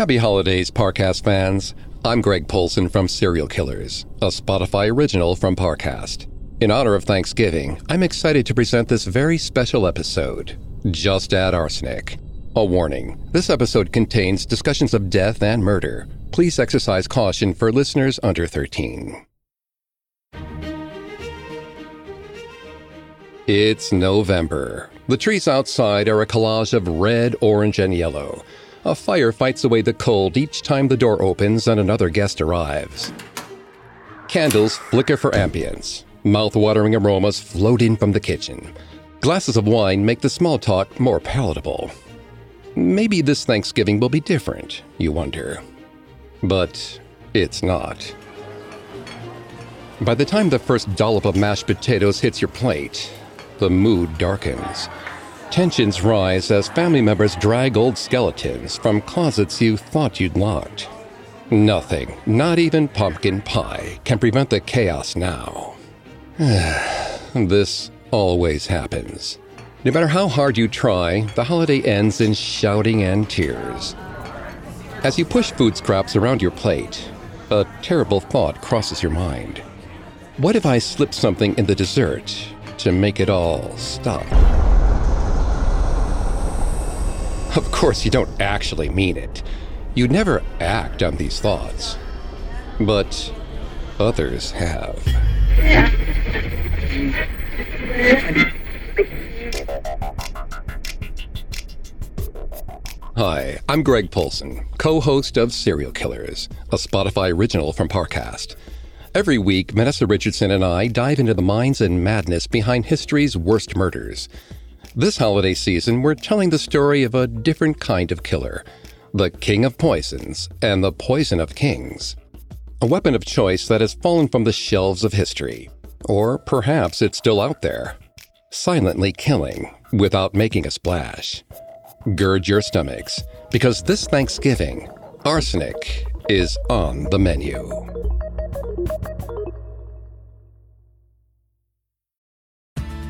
Happy holidays, Parcast fans. I'm Greg Polcyn from Serial Killers, a Spotify original from Parcast. In honor of Thanksgiving, I'm excited to present this very special episode Just Add Arsenic. A warning this episode contains discussions of death and murder. Please exercise caution for listeners under 13. It's November. The trees outside are a collage of red, orange, and yellow. A fire fights away the cold each time the door opens and another guest arrives. Candles flicker for ambience. Mouth-watering aromas float in from the kitchen. Glasses of wine make the small talk more palatable. Maybe this Thanksgiving will be different, you wonder. But it's not. By the time the first dollop of mashed potatoes hits your plate, the mood darkens. Tensions rise as family members drag old skeletons from closets you thought you'd locked. Nothing, not even pumpkin pie, can prevent the chaos now. this always happens. No matter how hard you try, the holiday ends in shouting and tears. As you push food scraps around your plate, a terrible thought crosses your mind. What if I slip something in the dessert to make it all stop? Of course, you don't actually mean it. You never act on these thoughts. But others have. Hi, I'm Greg Polcyn, co host of Serial Killers, a Spotify original from Parcast. Every week, Vanessa Richardson and I dive into the minds and madness behind history's worst murders. This holiday season, we're telling the story of a different kind of killer the King of Poisons and the Poison of Kings. A weapon of choice that has fallen from the shelves of history. Or perhaps it's still out there, silently killing without making a splash. Gird your stomachs, because this Thanksgiving, arsenic is on the menu.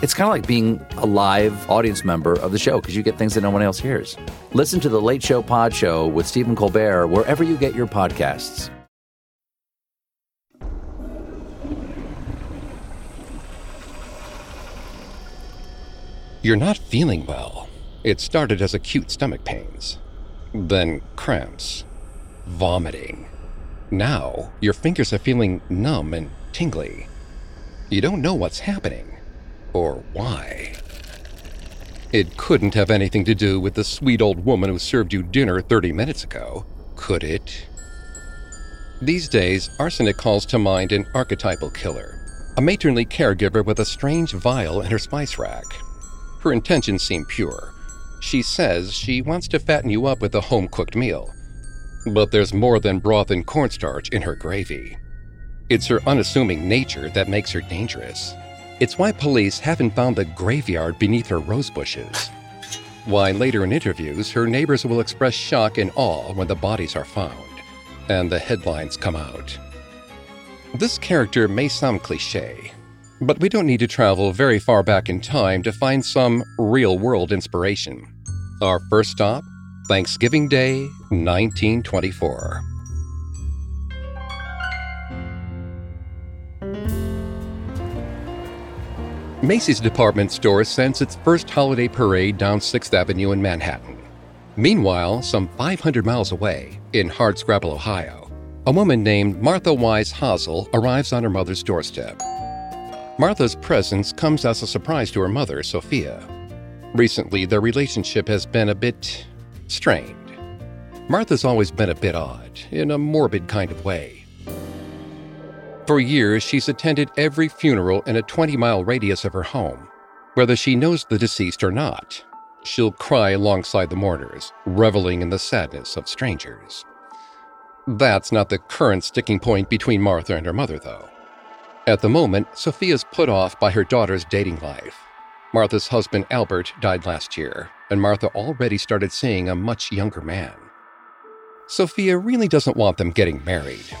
It's kind of like being a live audience member of the show because you get things that no one else hears. Listen to The Late Show Pod Show with Stephen Colbert wherever you get your podcasts. You're not feeling well. It started as acute stomach pains, then cramps, vomiting. Now, your fingers are feeling numb and tingly. You don't know what's happening or why. It couldn't have anything to do with the sweet old woman who served you dinner 30 minutes ago, could it? These days, arsenic calls to mind an archetypal killer, a matronly caregiver with a strange vial in her spice rack. Her intentions seem pure. She says she wants to fatten you up with a home cooked meal. But there's more than broth and cornstarch in her gravy. It's her unassuming nature that makes her dangerous. It's why police haven't found the graveyard beneath her rose bushes. Why later in interviews, her neighbors will express shock and awe when the bodies are found, and the headlines come out. This character may sound cliche, but we don't need to travel very far back in time to find some real world inspiration. Our first stop, Thanksgiving Day, 1924. Macy's department store sends its first holiday parade down 6th Avenue in Manhattan. Meanwhile, some 500 miles away, in Hardscrabble, Ohio, a woman named Martha Wise Hasel arrives on her mother's doorstep. Martha's presence comes as a surprise to her mother, Sophia. Recently, their relationship has been a bit strained. Martha's always been a bit odd, in a morbid kind of way. For years, she's attended every funeral in a 20 mile radius of her home, whether she knows the deceased or not. She'll cry alongside the mourners, reveling in the sadness of strangers. That's not the current sticking point between Martha and her mother, though. At the moment, Sophia's put off by her daughter's dating life. Martha's husband Albert died last year, and Martha already started seeing a much younger man. Sophia really doesn't want them getting married,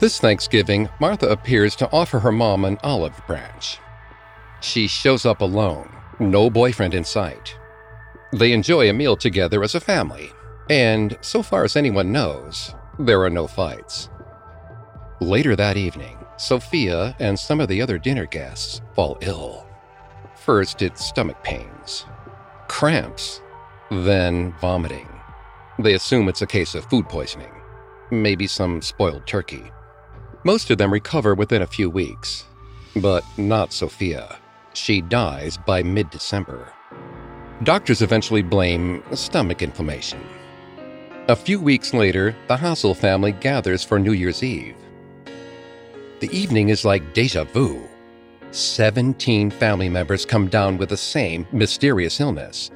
this Thanksgiving, Martha appears to offer her mom an olive branch. She shows up alone, no boyfriend in sight. They enjoy a meal together as a family, and so far as anyone knows, there are no fights. Later that evening, Sophia and some of the other dinner guests fall ill. First, it's stomach pains, cramps, then vomiting. They assume it's a case of food poisoning, maybe some spoiled turkey. Most of them recover within a few weeks, but not Sophia. She dies by mid December. Doctors eventually blame stomach inflammation. A few weeks later, the Hasel family gathers for New Year's Eve. The evening is like deja vu. 17 family members come down with the same mysterious illness.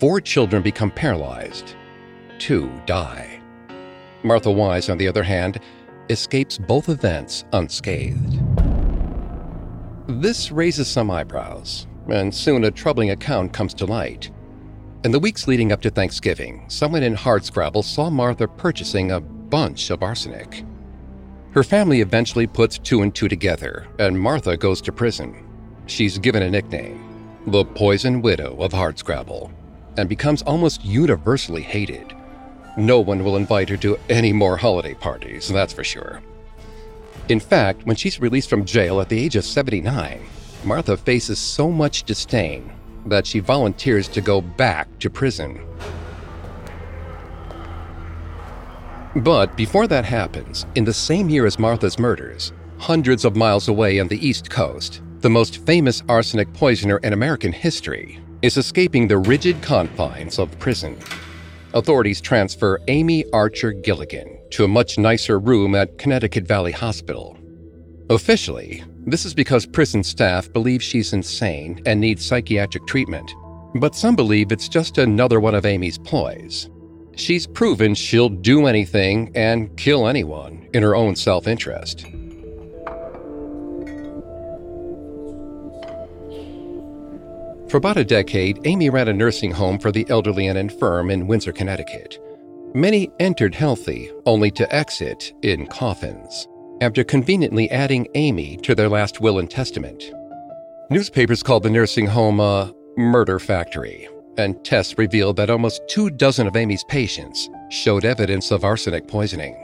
Four children become paralyzed. Two die. Martha Wise, on the other hand, escapes both events unscathed. This raises some eyebrows, and soon a troubling account comes to light. In the weeks leading up to Thanksgiving, someone in Hardscrabble saw Martha purchasing a bunch of arsenic. Her family eventually puts two and two together, and Martha goes to prison. She's given a nickname, the Poison Widow of Hardscrabble, and becomes almost universally hated. No one will invite her to any more holiday parties, that's for sure. In fact, when she's released from jail at the age of 79, Martha faces so much disdain that she volunteers to go back to prison. But before that happens, in the same year as Martha's murders, hundreds of miles away on the East Coast, the most famous arsenic poisoner in American history is escaping the rigid confines of prison authorities transfer Amy Archer Gilligan to a much nicer room at Connecticut Valley Hospital. Officially, this is because prison staff believe she's insane and needs psychiatric treatment, but some believe it's just another one of Amy's ploys. She's proven she'll do anything and kill anyone in her own self interest. For about a decade, Amy ran a nursing home for the elderly and infirm in Windsor, Connecticut. Many entered healthy, only to exit in coffins, after conveniently adding Amy to their last will and testament. Newspapers called the nursing home a murder factory, and tests revealed that almost two dozen of Amy's patients showed evidence of arsenic poisoning.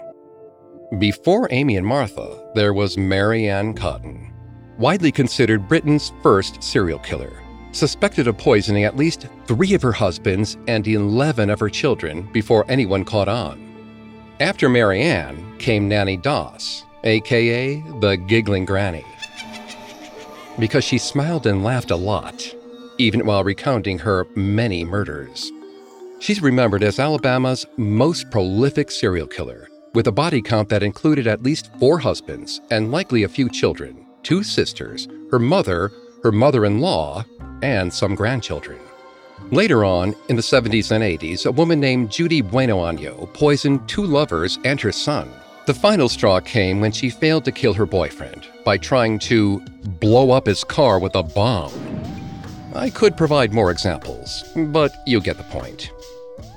Before Amy and Martha, there was Mary Ann Cotton, widely considered Britain's first serial killer suspected of poisoning at least three of her husbands and 11 of her children before anyone caught on. After Mary Ann came Nanny Doss, aka the Giggling Granny. Because she smiled and laughed a lot, even while recounting her many murders. She's remembered as Alabama's most prolific serial killer, with a body count that included at least four husbands and likely a few children, two sisters, her mother, her mother in law, and some grandchildren. Later on, in the 70s and 80s, a woman named Judy Buenoano poisoned two lovers and her son. The final straw came when she failed to kill her boyfriend by trying to blow up his car with a bomb. I could provide more examples, but you get the point.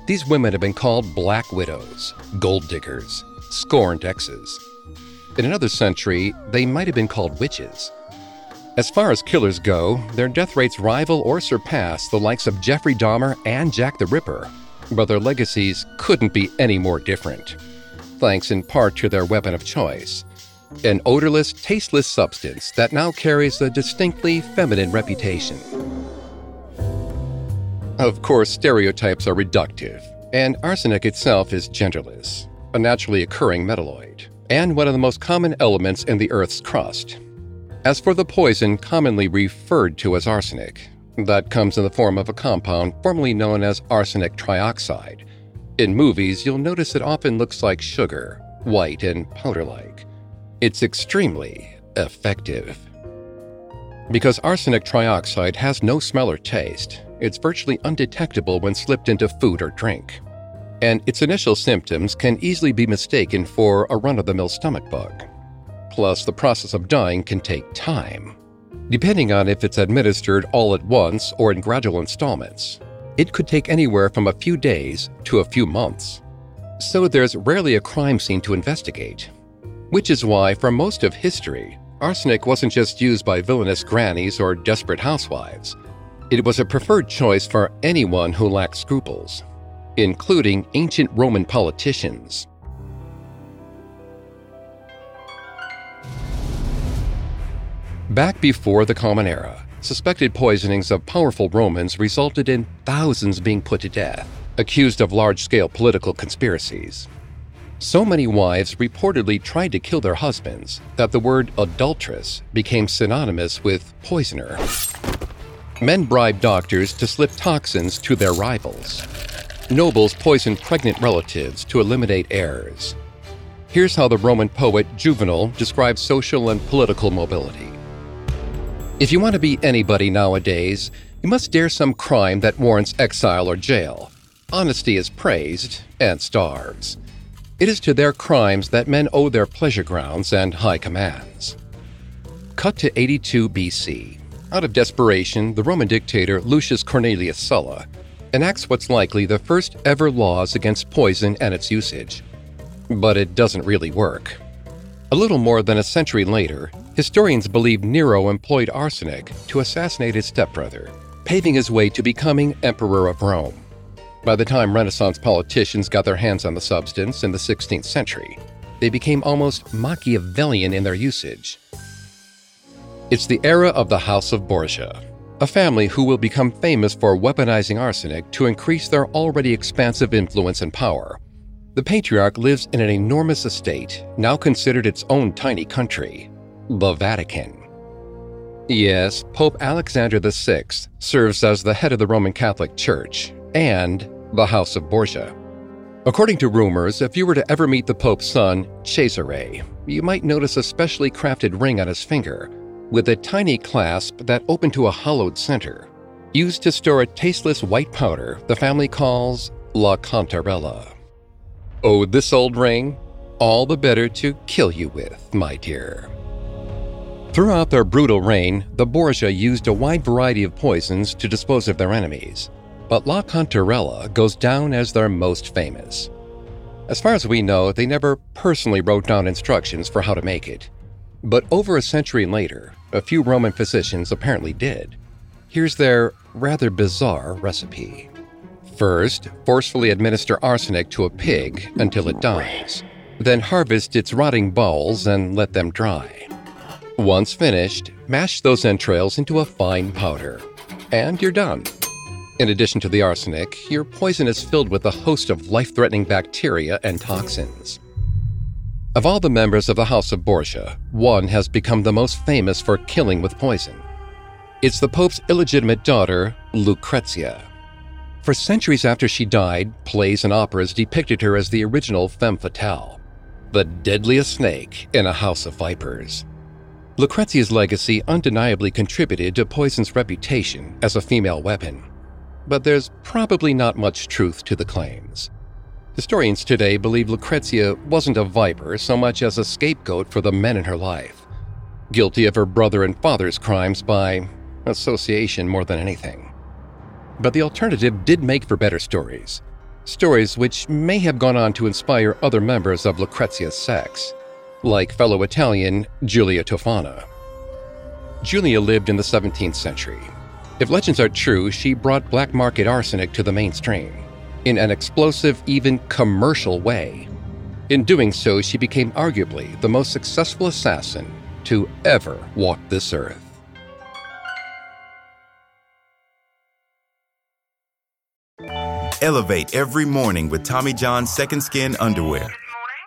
These women have been called black widows, gold diggers, scorned exes. In another century, they might have been called witches. As far as killers go, their death rates rival or surpass the likes of Jeffrey Dahmer and Jack the Ripper, but their legacies couldn't be any more different, thanks in part to their weapon of choice an odorless, tasteless substance that now carries a distinctly feminine reputation. Of course, stereotypes are reductive, and arsenic itself is genderless, a naturally occurring metalloid, and one of the most common elements in the Earth's crust. As for the poison commonly referred to as arsenic, that comes in the form of a compound formerly known as arsenic trioxide. In movies, you'll notice it often looks like sugar, white and powder like. It's extremely effective. Because arsenic trioxide has no smell or taste, it's virtually undetectable when slipped into food or drink. And its initial symptoms can easily be mistaken for a run of the mill stomach bug. Plus, the process of dying can take time. Depending on if it's administered all at once or in gradual installments, it could take anywhere from a few days to a few months. So there's rarely a crime scene to investigate. Which is why, for most of history, arsenic wasn't just used by villainous grannies or desperate housewives. It was a preferred choice for anyone who lacked scruples, including ancient Roman politicians. Back before the Common Era, suspected poisonings of powerful Romans resulted in thousands being put to death, accused of large scale political conspiracies. So many wives reportedly tried to kill their husbands that the word adulteress became synonymous with poisoner. Men bribed doctors to slip toxins to their rivals. Nobles poisoned pregnant relatives to eliminate heirs. Here's how the Roman poet Juvenal describes social and political mobility. If you want to be anybody nowadays, you must dare some crime that warrants exile or jail. Honesty is praised and starves. It is to their crimes that men owe their pleasure grounds and high commands. Cut to 82 BC. Out of desperation, the Roman dictator Lucius Cornelius Sulla enacts what's likely the first ever laws against poison and its usage. But it doesn't really work. A little more than a century later, historians believe Nero employed arsenic to assassinate his stepbrother, paving his way to becoming Emperor of Rome. By the time Renaissance politicians got their hands on the substance in the 16th century, they became almost Machiavellian in their usage. It's the era of the House of Borgia, a family who will become famous for weaponizing arsenic to increase their already expansive influence and power. The patriarch lives in an enormous estate, now considered its own tiny country, the Vatican. Yes, Pope Alexander VI serves as the head of the Roman Catholic Church and the House of Borgia. According to rumors, if you were to ever meet the Pope's son, Cesare, you might notice a specially crafted ring on his finger with a tiny clasp that opened to a hollowed center, used to store a tasteless white powder the family calls La Cantarella. Oh, this old ring? All the better to kill you with, my dear. Throughout their brutal reign, the Borgia used a wide variety of poisons to dispose of their enemies but La Cantarella goes down as their most famous. As far as we know, they never personally wrote down instructions for how to make it. But over a century later, a few Roman physicians apparently did. Here's their rather bizarre recipe. First, forcefully administer arsenic to a pig until it dies. Then harvest its rotting bowels and let them dry. Once finished, mash those entrails into a fine powder. And you're done. In addition to the arsenic, your poison is filled with a host of life threatening bacteria and toxins. Of all the members of the House of Borgia, one has become the most famous for killing with poison. It's the Pope's illegitimate daughter, Lucrezia. For centuries after she died, plays and operas depicted her as the original femme fatale, the deadliest snake in a house of vipers. Lucrezia's legacy undeniably contributed to poison's reputation as a female weapon but there's probably not much truth to the claims. Historians today believe Lucrezia wasn't a viper so much as a scapegoat for the men in her life, guilty of her brother and father's crimes by association more than anything. But the alternative did make for better stories, stories which may have gone on to inspire other members of Lucrezia's sex, like fellow Italian Giulia Tofana. Julia lived in the 17th century. If legends are true, she brought black market arsenic to the mainstream in an explosive, even commercial way. In doing so, she became arguably the most successful assassin to ever walk this earth. Elevate every morning with Tommy John's Second Skin underwear.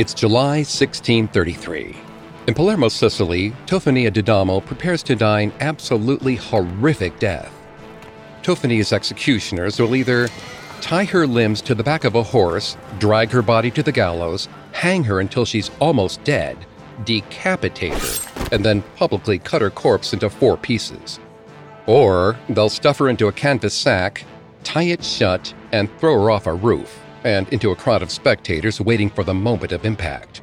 It's July 1633. In Palermo, Sicily, Tofania D'Adamo prepares to die an absolutely horrific death. Tofania's executioners will either tie her limbs to the back of a horse, drag her body to the gallows, hang her until she's almost dead, decapitate her, and then publicly cut her corpse into four pieces. Or they'll stuff her into a canvas sack, tie it shut, and throw her off a roof and into a crowd of spectators waiting for the moment of impact.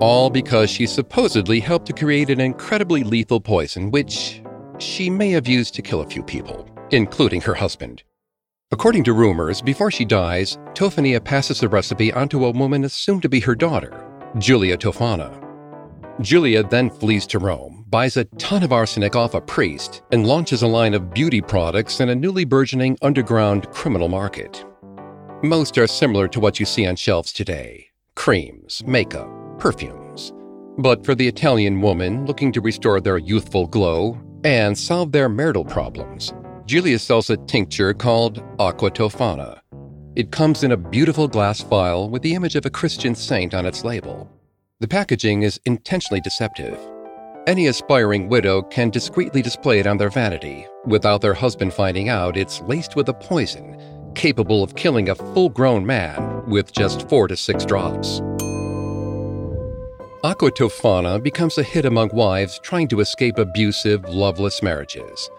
All because she supposedly helped to create an incredibly lethal poison, which she may have used to kill a few people, including her husband. According to rumors, before she dies, Tofania passes the recipe onto a woman assumed to be her daughter, Julia Tofana. Julia then flees to Rome, buys a ton of arsenic off a priest, and launches a line of beauty products in a newly burgeoning underground criminal market. Most are similar to what you see on shelves today creams, makeup, perfumes. But for the Italian woman looking to restore their youthful glow and solve their marital problems, Julia sells a tincture called Aqua Tofana. It comes in a beautiful glass vial with the image of a Christian saint on its label. The packaging is intentionally deceptive. Any aspiring widow can discreetly display it on their vanity without their husband finding out it's laced with a poison capable of killing a full grown man with just four to six drops. Aqua Tofana becomes a hit among wives trying to escape abusive, loveless marriages.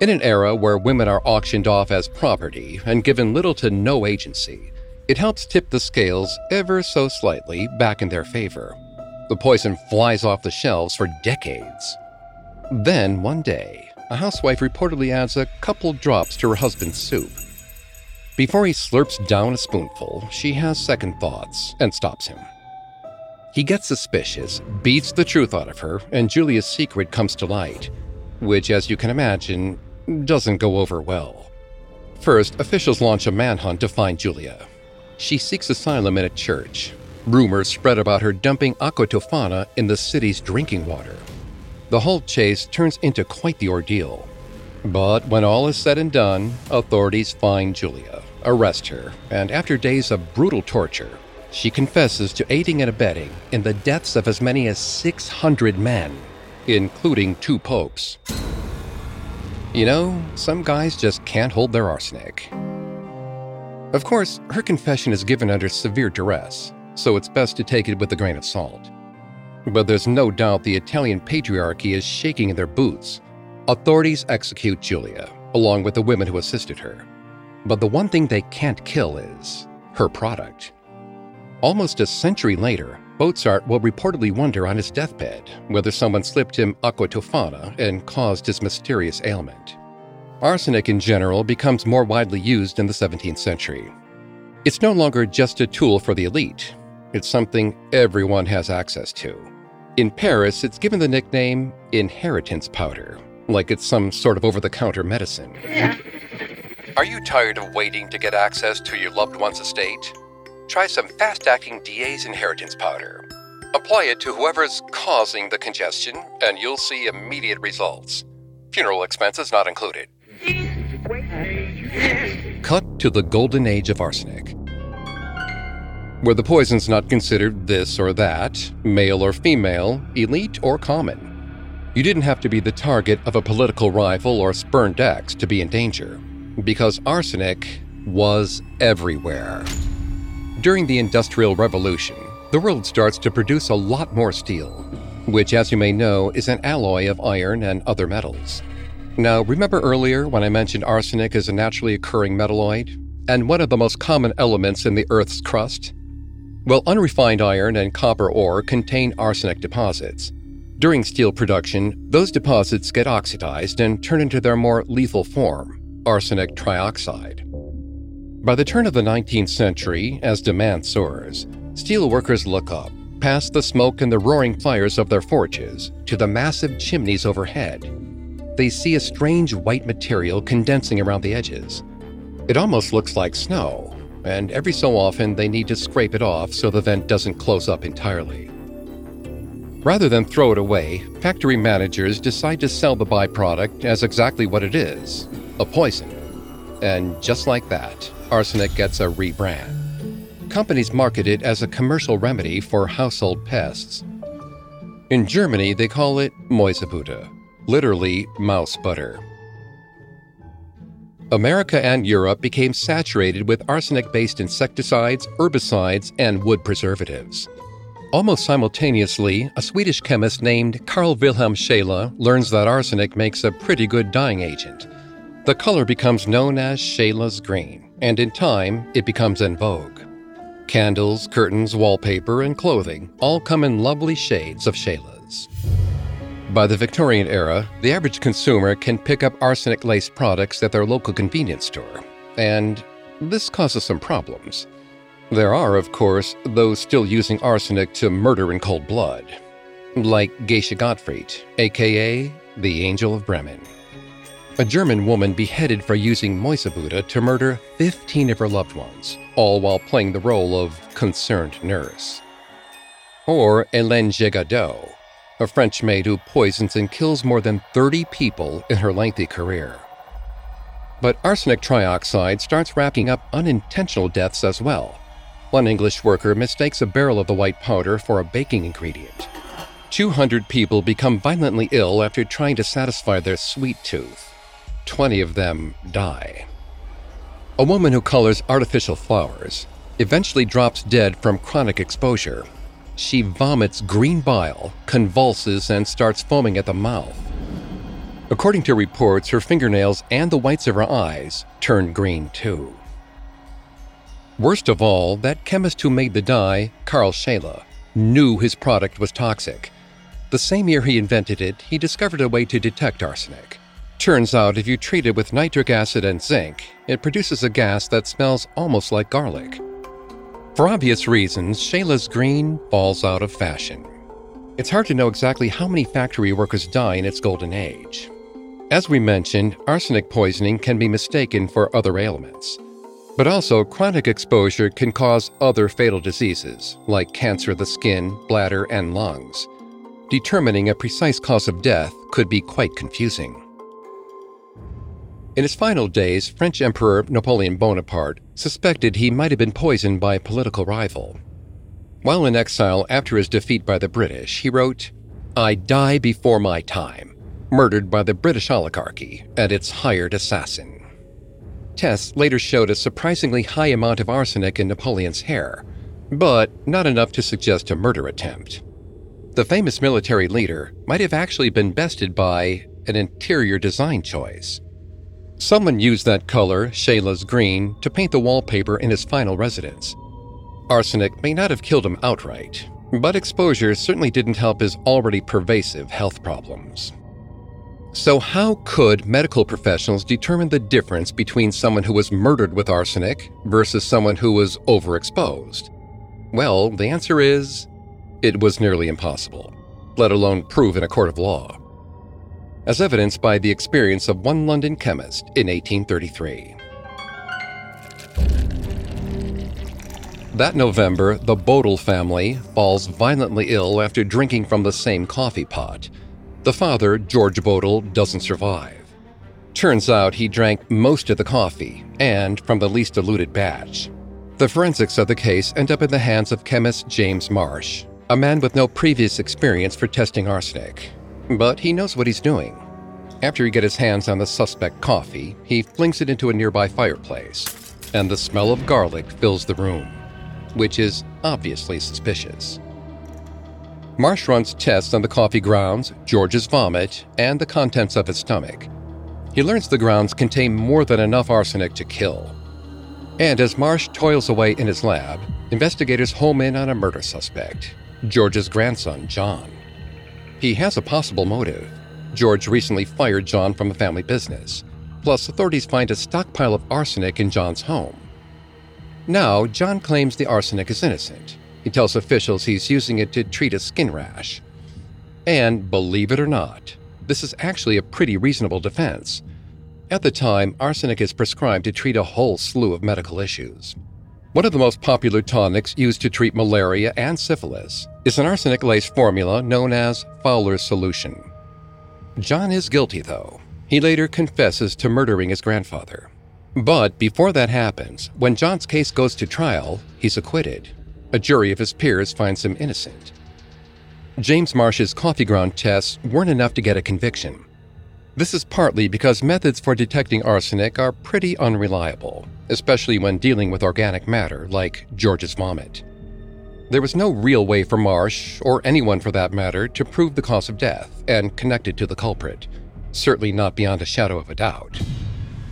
In an era where women are auctioned off as property and given little to no agency, it helps tip the scales ever so slightly back in their favor. The poison flies off the shelves for decades. Then, one day, a housewife reportedly adds a couple drops to her husband's soup. Before he slurps down a spoonful, she has second thoughts and stops him. He gets suspicious, beats the truth out of her, and Julia's secret comes to light, which, as you can imagine, doesn't go over well. First, officials launch a manhunt to find Julia. She seeks asylum in a church. Rumors spread about her dumping aqua tofana in the city's drinking water. The whole chase turns into quite the ordeal. But when all is said and done, authorities find Julia, arrest her, and after days of brutal torture, she confesses to aiding and abetting in the deaths of as many as 600 men, including two popes. You know, some guys just can't hold their arsenic. Of course, her confession is given under severe duress, so it's best to take it with a grain of salt. But there's no doubt the Italian patriarchy is shaking in their boots Authorities execute Julia, along with the women who assisted her. But the one thing they can't kill is her product. Almost a century later, Mozart will reportedly wonder on his deathbed whether someone slipped him aqua tofana and caused his mysterious ailment. Arsenic in general becomes more widely used in the 17th century. It's no longer just a tool for the elite, it's something everyone has access to. In Paris, it's given the nickname inheritance powder like it's some sort of over the counter medicine. Are you tired of waiting to get access to your loved one's estate? Try some fast acting DA's inheritance powder. Apply it to whoever's causing the congestion, and you'll see immediate results. Funeral expenses not included. Cut to the golden age of arsenic, where the poison's not considered this or that, male or female, elite or common. You didn't have to be the target of a political rival or spurned ex to be in danger, because arsenic was everywhere. During the Industrial Revolution, the world starts to produce a lot more steel, which, as you may know, is an alloy of iron and other metals. Now, remember earlier when I mentioned arsenic is a naturally occurring metalloid and one of the most common elements in the Earth's crust? Well, unrefined iron and copper ore contain arsenic deposits. During steel production, those deposits get oxidized and turn into their more lethal form, arsenic trioxide. By the turn of the 19th century, as demand soars, steel workers look up, past the smoke and the roaring fires of their forges, to the massive chimneys overhead. They see a strange white material condensing around the edges. It almost looks like snow, and every so often they need to scrape it off so the vent doesn't close up entirely. Rather than throw it away, factory managers decide to sell the byproduct as exactly what it is a poison. And just like that, arsenic gets a rebrand. Companies market it as a commercial remedy for household pests. In Germany, they call it Mäusebutter, literally mouse butter. America and Europe became saturated with arsenic based insecticides, herbicides, and wood preservatives. Almost simultaneously, a Swedish chemist named Carl Wilhelm Scheele learns that arsenic makes a pretty good dyeing agent. The color becomes known as Scheele's green, and in time, it becomes in vogue. Candles, curtains, wallpaper, and clothing all come in lovely shades of Scheele's. By the Victorian era, the average consumer can pick up arsenic laced products at their local convenience store, and this causes some problems. There are, of course, those still using arsenic to murder in cold blood, like Gesche Gottfried, aka the Angel of Bremen. A German woman beheaded for using Mäusebutter to murder 15 of her loved ones, all while playing the role of concerned nurse. Or Hélène Jégado, a French maid who poisons and kills more than 30 people in her lengthy career. But arsenic trioxide starts racking up unintentional deaths as well. One English worker mistakes a barrel of the white powder for a baking ingredient. 200 people become violently ill after trying to satisfy their sweet tooth. 20 of them die. A woman who colors artificial flowers eventually drops dead from chronic exposure she vomits green bile, convulses, and starts foaming at the mouth. According to reports, her fingernails and the whites of her eyes turn green too. Worst of all, that chemist who made the dye, Carl Scheele, knew his product was toxic. The same year he invented it, he discovered a way to detect arsenic. Turns out, if you treat it with nitric acid and zinc, it produces a gas that smells almost like garlic. For obvious reasons, Scheele's green falls out of fashion. It's hard to know exactly how many factory workers die in its golden age. As we mentioned, arsenic poisoning can be mistaken for other ailments. But also, chronic exposure can cause other fatal diseases, like cancer of the skin, bladder, and lungs. Determining a precise cause of death could be quite confusing. In his final days, French Emperor Napoleon Bonaparte suspected he might have been poisoned by a political rival. While in exile after his defeat by the British, he wrote, I die before my time, murdered by the British oligarchy and its hired assassin. Tests later showed a surprisingly high amount of arsenic in Napoleon's hair, but not enough to suggest a murder attempt. The famous military leader might have actually been bested by an interior design choice. Someone used that color, Scheele's green, to paint the wallpaper in his final residence. Arsenic may not have killed him outright, but exposure certainly didn't help his already pervasive health problems. So, how could medical professionals determine the difference between someone who was murdered with arsenic versus someone who was overexposed? Well, the answer is it was nearly impossible, let alone prove in a court of law as evidenced by the experience of one London chemist in 1833. That November, the Bodle family falls violently ill after drinking from the same coffee pot. The father, George Bodle, doesn't survive. Turns out he drank most of the coffee, and from the least diluted batch. The forensics of the case end up in the hands of chemist James Marsh, a man with no previous experience for testing arsenic. But he knows what he's doing. After he gets his hands on the suspect coffee, he flings it into a nearby fireplace, and the smell of garlic fills the room, which is obviously suspicious. Marsh runs tests on the coffee grounds, George's vomit, and the contents of his stomach. He learns the grounds contain more than enough arsenic to kill. And as Marsh toils away in his lab, investigators home in on a murder suspect, George's grandson, John. He has a possible motive. George recently fired John from a family business. Plus, authorities find a stockpile of arsenic in John's home. Now, John claims the arsenic is innocent. He tells officials he's using it to treat a skin rash. And believe it or not, this is actually a pretty reasonable defense. At the time, arsenic is prescribed to treat a whole slew of medical issues. One of the most popular tonics used to treat malaria and syphilis is an arsenic laced formula known as Fowler's solution. John is guilty, though. He later confesses to murdering his grandfather. But before that happens, when John's case goes to trial, he's acquitted. A jury of his peers finds him innocent. James Marsh's coffee ground tests weren't enough to get a conviction. This is partly because methods for detecting arsenic are pretty unreliable, especially when dealing with organic matter like George's vomit. There was no real way for Marsh, or anyone for that matter, to prove the cause of death and connect it to the culprit, certainly not beyond a shadow of a doubt.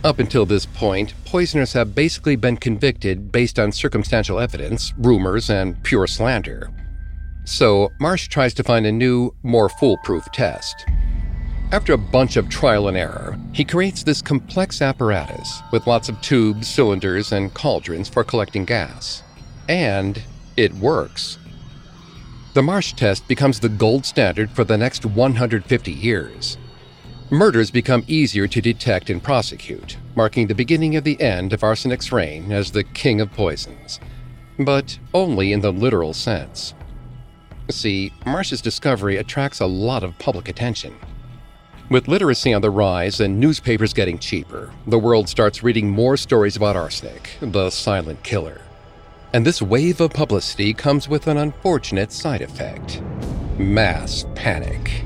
Up until this point, poisoners have basically been convicted based on circumstantial evidence, rumors, and pure slander. So, Marsh tries to find a new, more foolproof test. After a bunch of trial and error, he creates this complex apparatus with lots of tubes, cylinders, and cauldrons for collecting gas. And it works. The Marsh test becomes the gold standard for the next 150 years. Murders become easier to detect and prosecute, marking the beginning of the end of arsenic's reign as the king of poisons. But only in the literal sense. See, Marsh's discovery attracts a lot of public attention. With literacy on the rise and newspapers getting cheaper, the world starts reading more stories about arsenic, the silent killer. And this wave of publicity comes with an unfortunate side effect mass panic.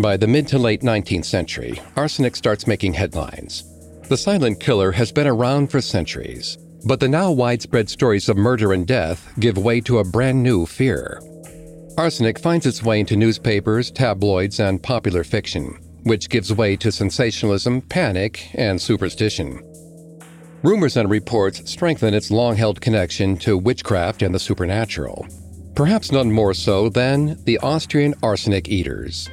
By the mid to late 19th century, arsenic starts making headlines. The silent killer has been around for centuries, but the now widespread stories of murder and death give way to a brand new fear. Arsenic finds its way into newspapers, tabloids, and popular fiction, which gives way to sensationalism, panic, and superstition. Rumors and reports strengthen its long held connection to witchcraft and the supernatural. Perhaps none more so than the Austrian arsenic eaters.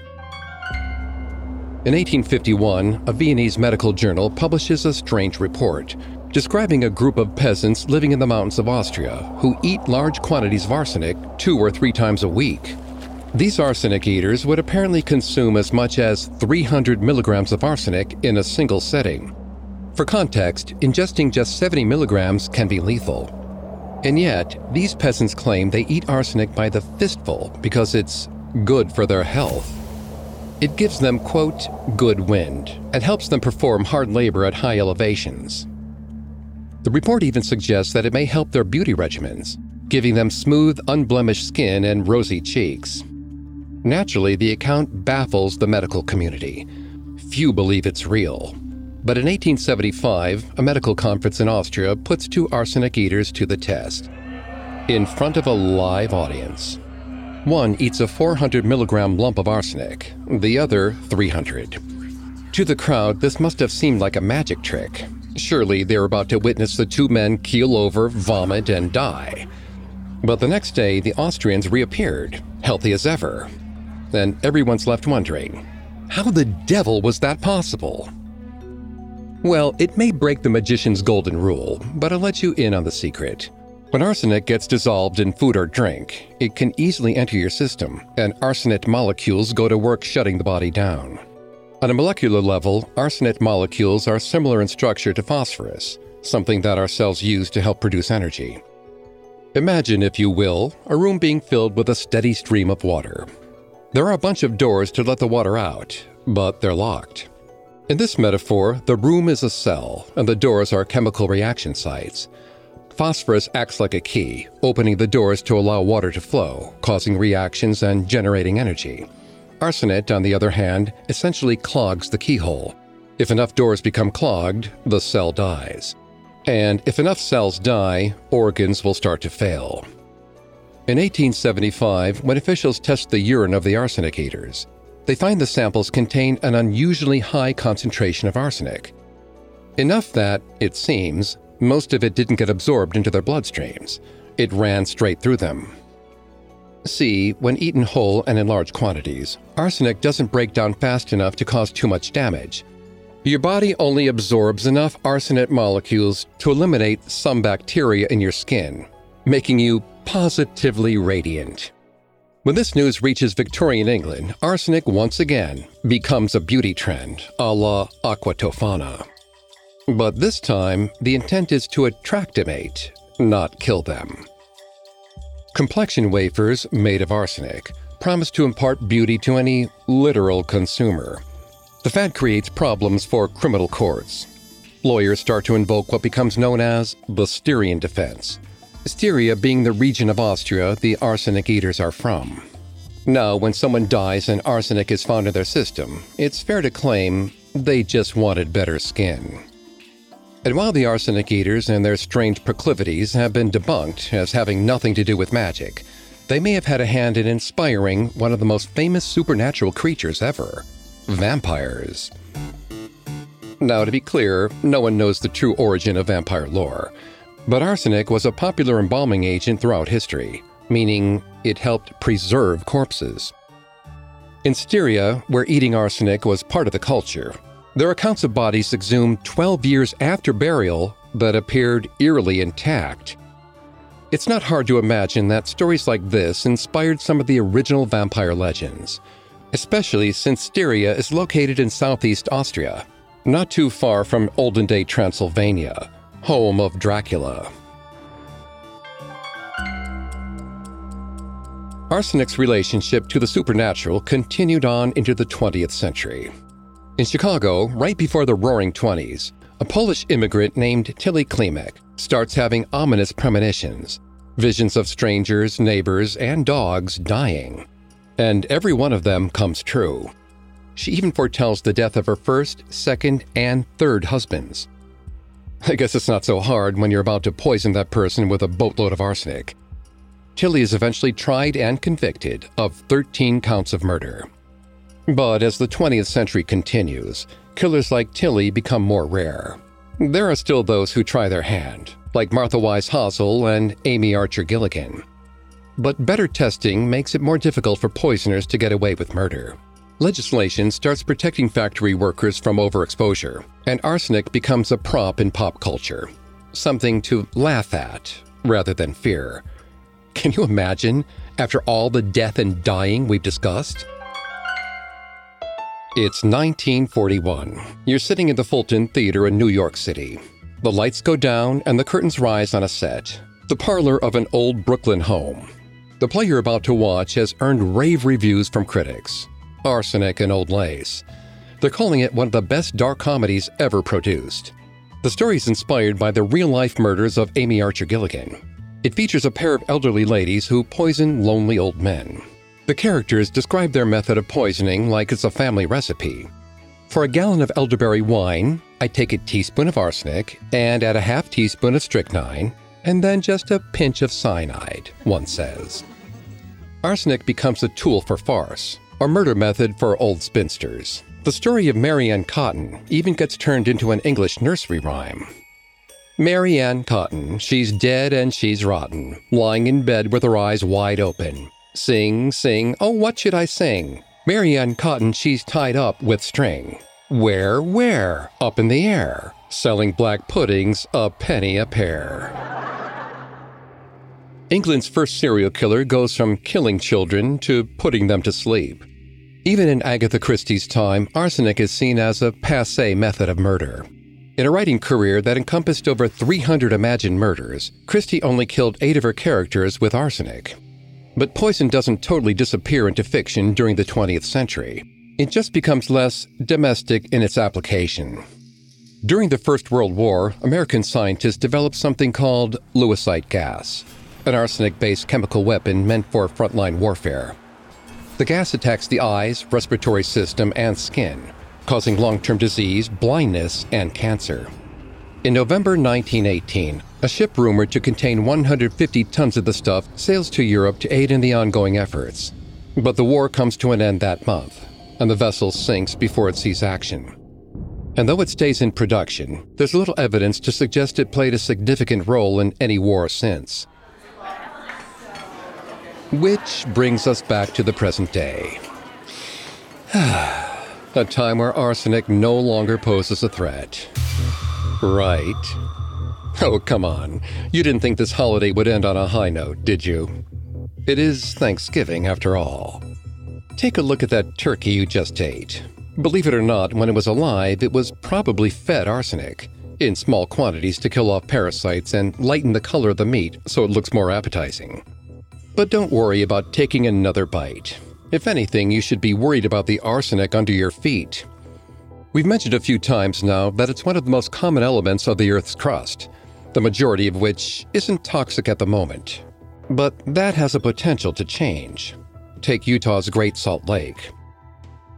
In 1851, a Viennese medical journal publishes a strange report describing a group of peasants living in the mountains of Austria who eat large quantities of arsenic two or three times a week. These arsenic eaters would apparently consume as much as 300 milligrams of arsenic in a single setting. For context, ingesting just 70 milligrams can be lethal. And yet, these peasants claim they eat arsenic by the fistful because it's good for their health. It gives them, quote, good wind and helps them perform hard labor at high elevations. The report even suggests that it may help their beauty regimens, giving them smooth, unblemished skin and rosy cheeks. Naturally, the account baffles the medical community. Few believe it's real. But in 1875, a medical conference in Austria puts two arsenic eaters to the test. In front of a live audience. One eats a 400 milligram lump of arsenic, the other 300. To the crowd, this must have seemed like a magic trick. Surely they were about to witness the two men keel over, vomit, and die. But the next day, the Austrians reappeared, healthy as ever. Then everyone's left wondering how the devil was that possible? Well, it may break the magician's golden rule, but I'll let you in on the secret. When arsenic gets dissolved in food or drink, it can easily enter your system, and arsenic molecules go to work shutting the body down. On a molecular level, arsenic molecules are similar in structure to phosphorus, something that our cells use to help produce energy. Imagine, if you will, a room being filled with a steady stream of water. There are a bunch of doors to let the water out, but they're locked. In this metaphor, the room is a cell, and the doors are chemical reaction sites. Phosphorus acts like a key, opening the doors to allow water to flow, causing reactions and generating energy. Arsenic, on the other hand, essentially clogs the keyhole. If enough doors become clogged, the cell dies. And if enough cells die, organs will start to fail. In 1875, when officials test the urine of the arsenic eaters, they find the samples contain an unusually high concentration of arsenic. Enough that, it seems, most of it didn't get absorbed into their bloodstreams. It ran straight through them. See, when eaten whole and in large quantities, arsenic doesn't break down fast enough to cause too much damage, your body only absorbs enough arsenic molecules to eliminate some bacteria in your skin, making you positively radiant. When this news reaches Victorian England, arsenic once again becomes a beauty trend, a la aqua tofana. But this time, the intent is to attract a mate, not kill them. Complexion wafers made of arsenic promise to impart beauty to any literal consumer, the fad creates problems for criminal courts. Lawyers start to invoke what becomes known as the Styrian defense, Styria being the region of Austria the arsenic eaters are from. Now, when someone dies and arsenic is found in their system, it's fair to claim they just wanted better skin. And while the arsenic eaters and their strange proclivities have been debunked as having nothing to do with magic, they may have had a hand in inspiring one of the most famous supernatural creatures ever vampires. Now, to be clear, no one knows the true origin of vampire lore, but arsenic was a popular embalming agent throughout history, meaning it helped preserve corpses. In Styria, where eating arsenic was part of the culture, there are accounts of bodies exhumed 12 years after burial that appeared eerily intact. It's not hard to imagine that stories like this inspired some of the original vampire legends especially since Styria is located in southeast Austria, not too far from olden day Transylvania, home of Dracula. Arsenic's relationship to the supernatural continued on into the 20th century. In Chicago, right before the Roaring Twenties, a Polish immigrant named Tilly Klimek starts having ominous premonitions, visions of strangers, neighbors, and dogs dying and every one of them comes true. She even foretells the death of her first, second, and third husbands. I guess it's not so hard when you're about to poison that person with a boatload of arsenic. Tilly is eventually tried and convicted of 13 counts of murder. But as the 20th century continues, killers like Tilly become more rare. There are still those who try their hand, like Martha Wise Hasel and Amy Archer Gilligan. But better testing makes it more difficult for poisoners to get away with murder. Legislation starts protecting factory workers from overexposure, and arsenic becomes a prop in pop culture. Something to laugh at rather than fear. Can you imagine, after all the death and dying we've discussed? It's 1941. You're sitting in the Fulton Theater in New York City. The lights go down and the curtains rise on a set. The parlor of an old Brooklyn home. The play you're about to watch has earned rave reviews from critics. Arsenic and Old Lace. They're calling it one of the best dark comedies ever produced. The story is inspired by the real life murders of Amy Archer Gilligan. It features a pair of elderly ladies who poison lonely old men. The characters describe their method of poisoning like it's a family recipe. For a gallon of elderberry wine, I take a teaspoon of arsenic and add a half teaspoon of strychnine, and then just a pinch of cyanide, one says. Arsenic becomes a tool for farce, a murder method for old spinsters. The story of Mary Ann Cotton even gets turned into an English nursery rhyme. Mary Ann Cotton, she's dead and she's rotten, lying in bed with her eyes wide open. Sing, sing, oh, what should I sing? Mary Ann Cotton, she's tied up with string. Where, where? Up in the air, selling black puddings a penny a pair. England's first serial killer goes from killing children to putting them to sleep. Even in Agatha Christie's time, arsenic is seen as a passe method of murder. In a writing career that encompassed over 300 imagined murders, Christie only killed eight of her characters with arsenic. But poison doesn't totally disappear into fiction during the 20th century. It just becomes less domestic in its application. During the First World War, American scientists developed something called Lewisite gas, an arsenic based chemical weapon meant for frontline warfare. The gas attacks the eyes, respiratory system, and skin, causing long term disease, blindness, and cancer. In November 1918, a ship rumored to contain 150 tons of the stuff sails to Europe to aid in the ongoing efforts. But the war comes to an end that month, and the vessel sinks before it sees action. And though it stays in production, there's little evidence to suggest it played a significant role in any war since. Which brings us back to the present day. a time where arsenic no longer poses a threat. Right. Oh, come on. You didn't think this holiday would end on a high note, did you? It is Thanksgiving, after all. Take a look at that turkey you just ate. Believe it or not, when it was alive, it was probably fed arsenic in small quantities to kill off parasites and lighten the color of the meat so it looks more appetizing. But don't worry about taking another bite. If anything, you should be worried about the arsenic under your feet. We've mentioned a few times now that it's one of the most common elements of the Earth's crust, the majority of which isn't toxic at the moment. But that has a potential to change. Take Utah's Great Salt Lake.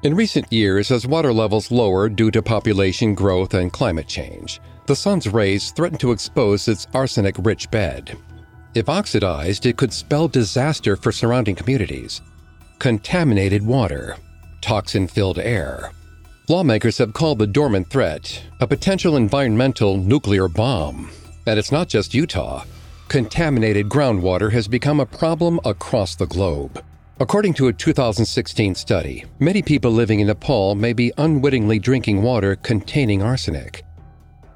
In recent years, as water levels lower due to population growth and climate change, the sun's rays threaten to expose its arsenic rich bed. If oxidized, it could spell disaster for surrounding communities. Contaminated water, toxin filled air. Lawmakers have called the dormant threat a potential environmental nuclear bomb. And it's not just Utah. Contaminated groundwater has become a problem across the globe. According to a 2016 study, many people living in Nepal may be unwittingly drinking water containing arsenic.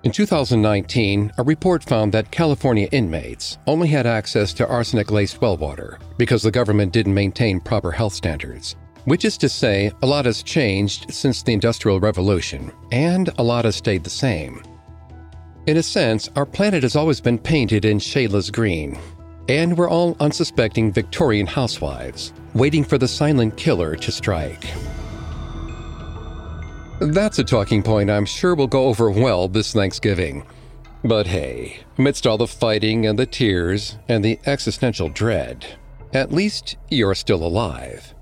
In 2019, a report found that California inmates only had access to arsenic laced well water because the government didn't maintain proper health standards. Which is to say, a lot has changed since the Industrial Revolution, and a lot has stayed the same. In a sense, our planet has always been painted in Scheele's green, and we're all unsuspecting Victorian housewives, waiting for the silent killer to strike. That's a talking point I'm sure will go over well this Thanksgiving. But hey, amidst all the fighting and the tears and the existential dread, at least you're still alive.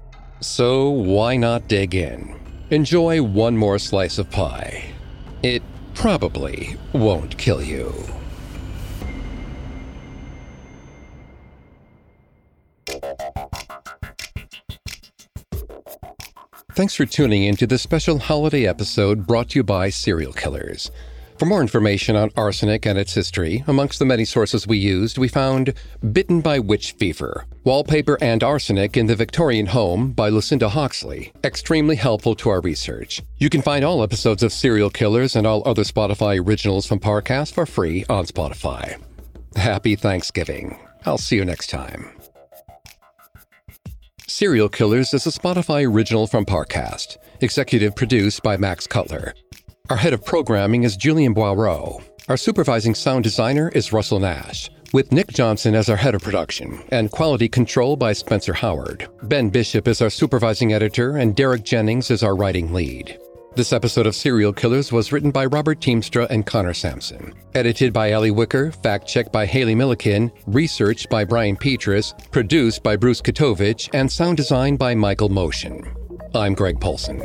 So why not dig in? Enjoy one more slice of pie. It probably won't kill you. Thanks for tuning in to this special holiday episode brought to you by Serial Killers. For more information on arsenic and its history, amongst the many sources we used, we found Bitten by Witch Fever, Wallpaper and Arsenic in the Victorian Home by Lucinda Hawksley. extremely helpful to our research. You can find all episodes of Serial Killers and all other Spotify originals from Parcast for free on Spotify. Happy Thanksgiving. I'll see you next time. Serial Killers is a Spotify original from Parcast, executive produced by Max Cutler. Our head of programming is Julian Boireau. Our supervising sound designer is Russell Nash. with Nick Johnson as our head of production and quality control by Spencer Howard. Ben Bishop is our supervising editor, and Derek Jennings is our writing lead. This episode of Serial Killers was written by Robert Teamstra and Connor Sampson. Edited by Ali Wicker, fact checked by Haley Milliken, researched by Brian Petrus, produced by Bruce Katovich, and sound designed by Michael Motion. I'm Greg Polcyn.